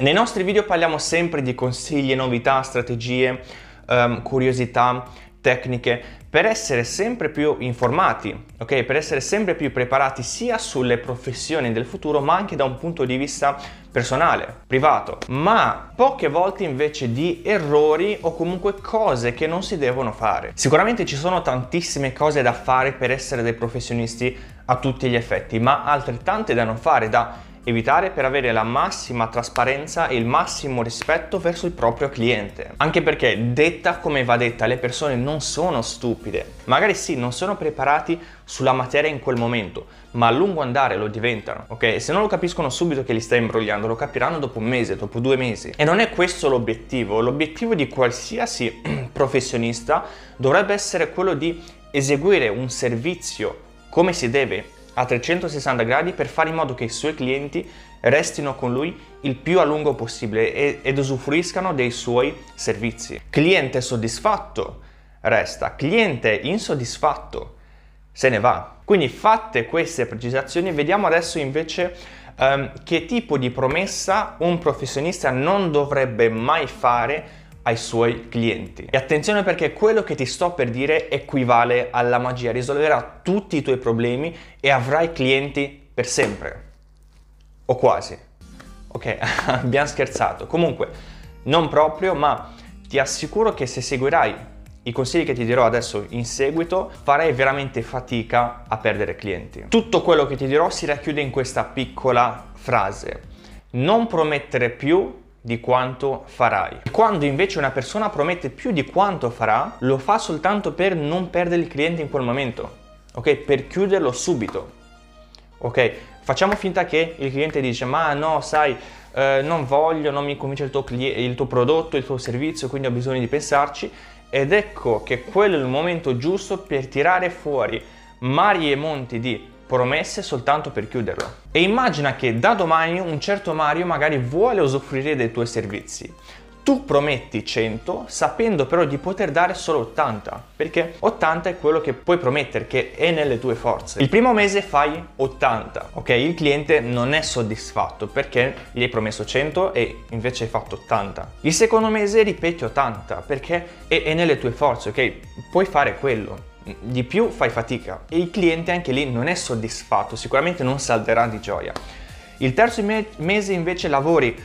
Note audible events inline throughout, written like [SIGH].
Nei nostri video parliamo sempre di consigli, novità, strategie, um, curiosità, tecniche per essere sempre più informati, ok? Per essere sempre più preparati sia sulle professioni del futuro, ma anche da un punto di vista personale, privato. Ma poche volte invece di errori o comunque cose che non si devono fare. Sicuramente ci sono tantissime cose da fare per essere dei professionisti a tutti gli effetti, ma altrettante da non fare, da evitare per avere la massima trasparenza e il massimo rispetto verso il proprio cliente. Anche perché detta come va detta, le persone non sono stupide. Magari sì, non sono preparati sulla materia in quel momento, ma a lungo andare lo diventano, ok? Se non lo capiscono subito che li stai imbrogliando, lo capiranno dopo un mese, dopo due mesi. E non è questo l'obiettivo. L'obiettivo di qualsiasi [CLEARS THROAT] professionista dovrebbe essere quello di eseguire un servizio come si deve a 360 gradi per fare in modo che i suoi clienti restino con lui il più a lungo possibile ed usufruiscano dei suoi servizi. Cliente soddisfatto resta, cliente insoddisfatto se ne va. Quindi fatte queste precisazioni vediamo adesso invece um, che tipo di promessa un professionista non dovrebbe mai fare ai suoi clienti. E attenzione perché quello che ti sto per dire equivale alla magia, risolverà tutti i tuoi problemi e avrai clienti per sempre. O quasi. Ok, [LAUGHS] abbiamo scherzato. Comunque, non proprio, ma ti assicuro che se seguirai i consigli che ti dirò adesso in seguito farai veramente fatica a perdere clienti. Tutto quello che ti dirò si racchiude in questa piccola frase. Non promettere più di quanto farai. Quando invece una persona promette più di quanto farà, lo fa soltanto per non perdere il cliente in quel momento, ok? Per chiuderlo subito, ok? Facciamo finta che il cliente dice ma no, sai, eh, non voglio, non mi convince il tuo, il tuo prodotto, il tuo servizio, quindi ho bisogno di pensarci ed ecco che quello è il momento giusto per tirare fuori mari e monti di promesse soltanto per chiuderlo. E immagina che da domani un certo Mario magari vuole usufruire dei tuoi servizi. Tu prometti 100 sapendo però di poter dare solo 80, perché 80 è quello che puoi promettere, che è nelle tue forze. Il primo mese fai 80, ok? Il cliente non è soddisfatto perché gli hai promesso 100 e invece hai fatto 80. Il secondo mese ripeti 80 perché è, è nelle tue forze, ok? Puoi fare quello di più fai fatica e il cliente anche lì non è soddisfatto, sicuramente non salderà di gioia. Il terzo me- mese invece lavori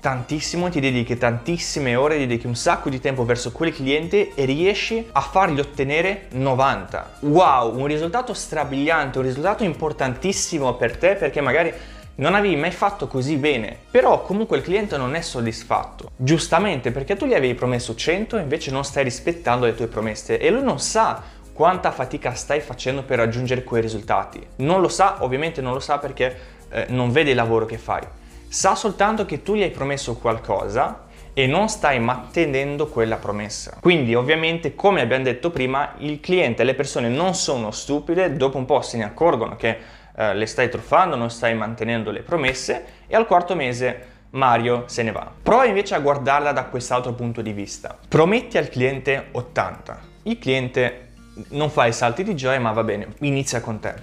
tantissimo, ti dedichi tantissime ore, dedichi un sacco di tempo verso quel cliente e riesci a fargli ottenere 90. Wow, un risultato strabiliante, un risultato importantissimo per te perché magari non avevi mai fatto così bene, però comunque il cliente non è soddisfatto. Giustamente perché tu gli avevi promesso 100 e invece non stai rispettando le tue promesse e lui non sa quanta fatica stai facendo per raggiungere quei risultati. Non lo sa, ovviamente non lo sa perché eh, non vede il lavoro che fai. Sa soltanto che tu gli hai promesso qualcosa e non stai mantenendo quella promessa. Quindi ovviamente, come abbiamo detto prima, il cliente e le persone non sono stupide, dopo un po' se ne accorgono che eh, le stai truffando, non stai mantenendo le promesse e al quarto mese Mario se ne va. Prova invece a guardarla da quest'altro punto di vista. Prometti al cliente 80. Il cliente non fai salti di gioia, ma va bene, inizia con te.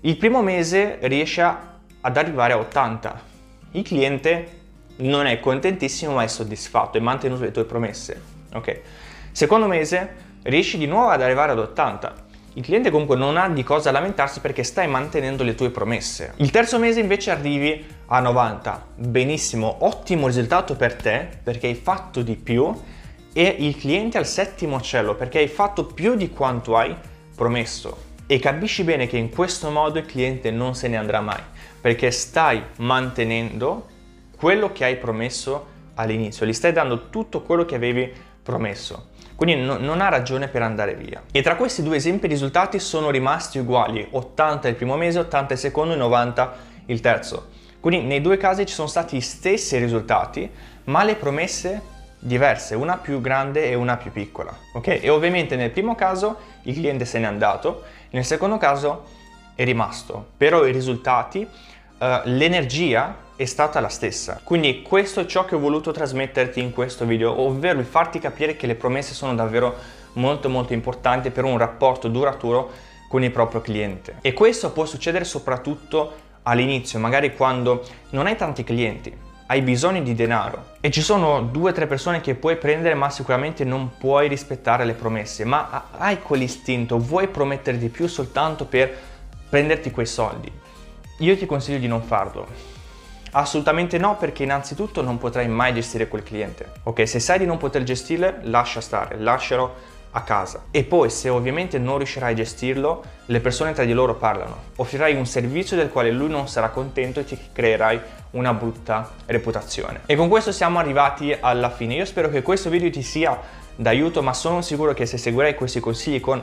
Il primo mese riesce ad arrivare a 80. Il cliente non è contentissimo, ma è soddisfatto e mantenuto le tue promesse. Ok. Secondo mese riesci di nuovo ad arrivare ad 80. Il cliente comunque non ha di cosa lamentarsi perché stai mantenendo le tue promesse. Il terzo mese invece arrivi a 90. Benissimo, ottimo risultato per te perché hai fatto di più e il cliente al settimo cielo perché hai fatto più di quanto hai promesso. E capisci bene che in questo modo il cliente non se ne andrà mai perché stai mantenendo quello che hai promesso all'inizio, gli stai dando tutto quello che avevi promesso. Quindi no, non ha ragione per andare via. E tra questi due esempi i risultati sono rimasti uguali, 80 il primo mese, 80 il secondo e 90 il terzo. Quindi nei due casi ci sono stati gli stessi risultati, ma le promesse diverse, una più grande e una più piccola. Ok? E ovviamente nel primo caso il cliente se n'è andato, nel secondo caso è rimasto. Però i risultati, uh, l'energia è stata la stessa. Quindi questo è ciò che ho voluto trasmetterti in questo video, ovvero farti capire che le promesse sono davvero molto molto importanti per un rapporto duraturo con il proprio cliente. E questo può succedere soprattutto all'inizio, magari quando non hai tanti clienti, hai bisogno di denaro e ci sono due o tre persone che puoi prendere ma sicuramente non puoi rispettare le promesse, ma hai quell'istinto, vuoi promettere di più soltanto per prenderti quei soldi. Io ti consiglio di non farlo. Assolutamente no, perché innanzitutto non potrai mai gestire quel cliente. Ok, se sai di non poter gestirle, lascia stare, lascialo a casa. E poi, se ovviamente non riuscirai a gestirlo, le persone tra di loro parlano. Offrirai un servizio del quale lui non sarà contento e ti creerai una brutta reputazione. E con questo siamo arrivati alla fine. Io spero che questo video ti sia d'aiuto, ma sono sicuro che se seguirai questi consigli con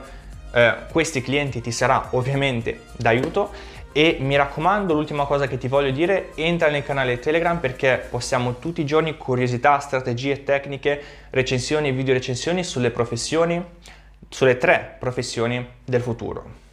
eh, questi clienti ti sarà ovviamente d'aiuto. E mi raccomando, l'ultima cosa che ti voglio dire, entra nel canale Telegram perché postiamo tutti i giorni curiosità, strategie, tecniche, recensioni e video recensioni sulle professioni, sulle tre professioni del futuro.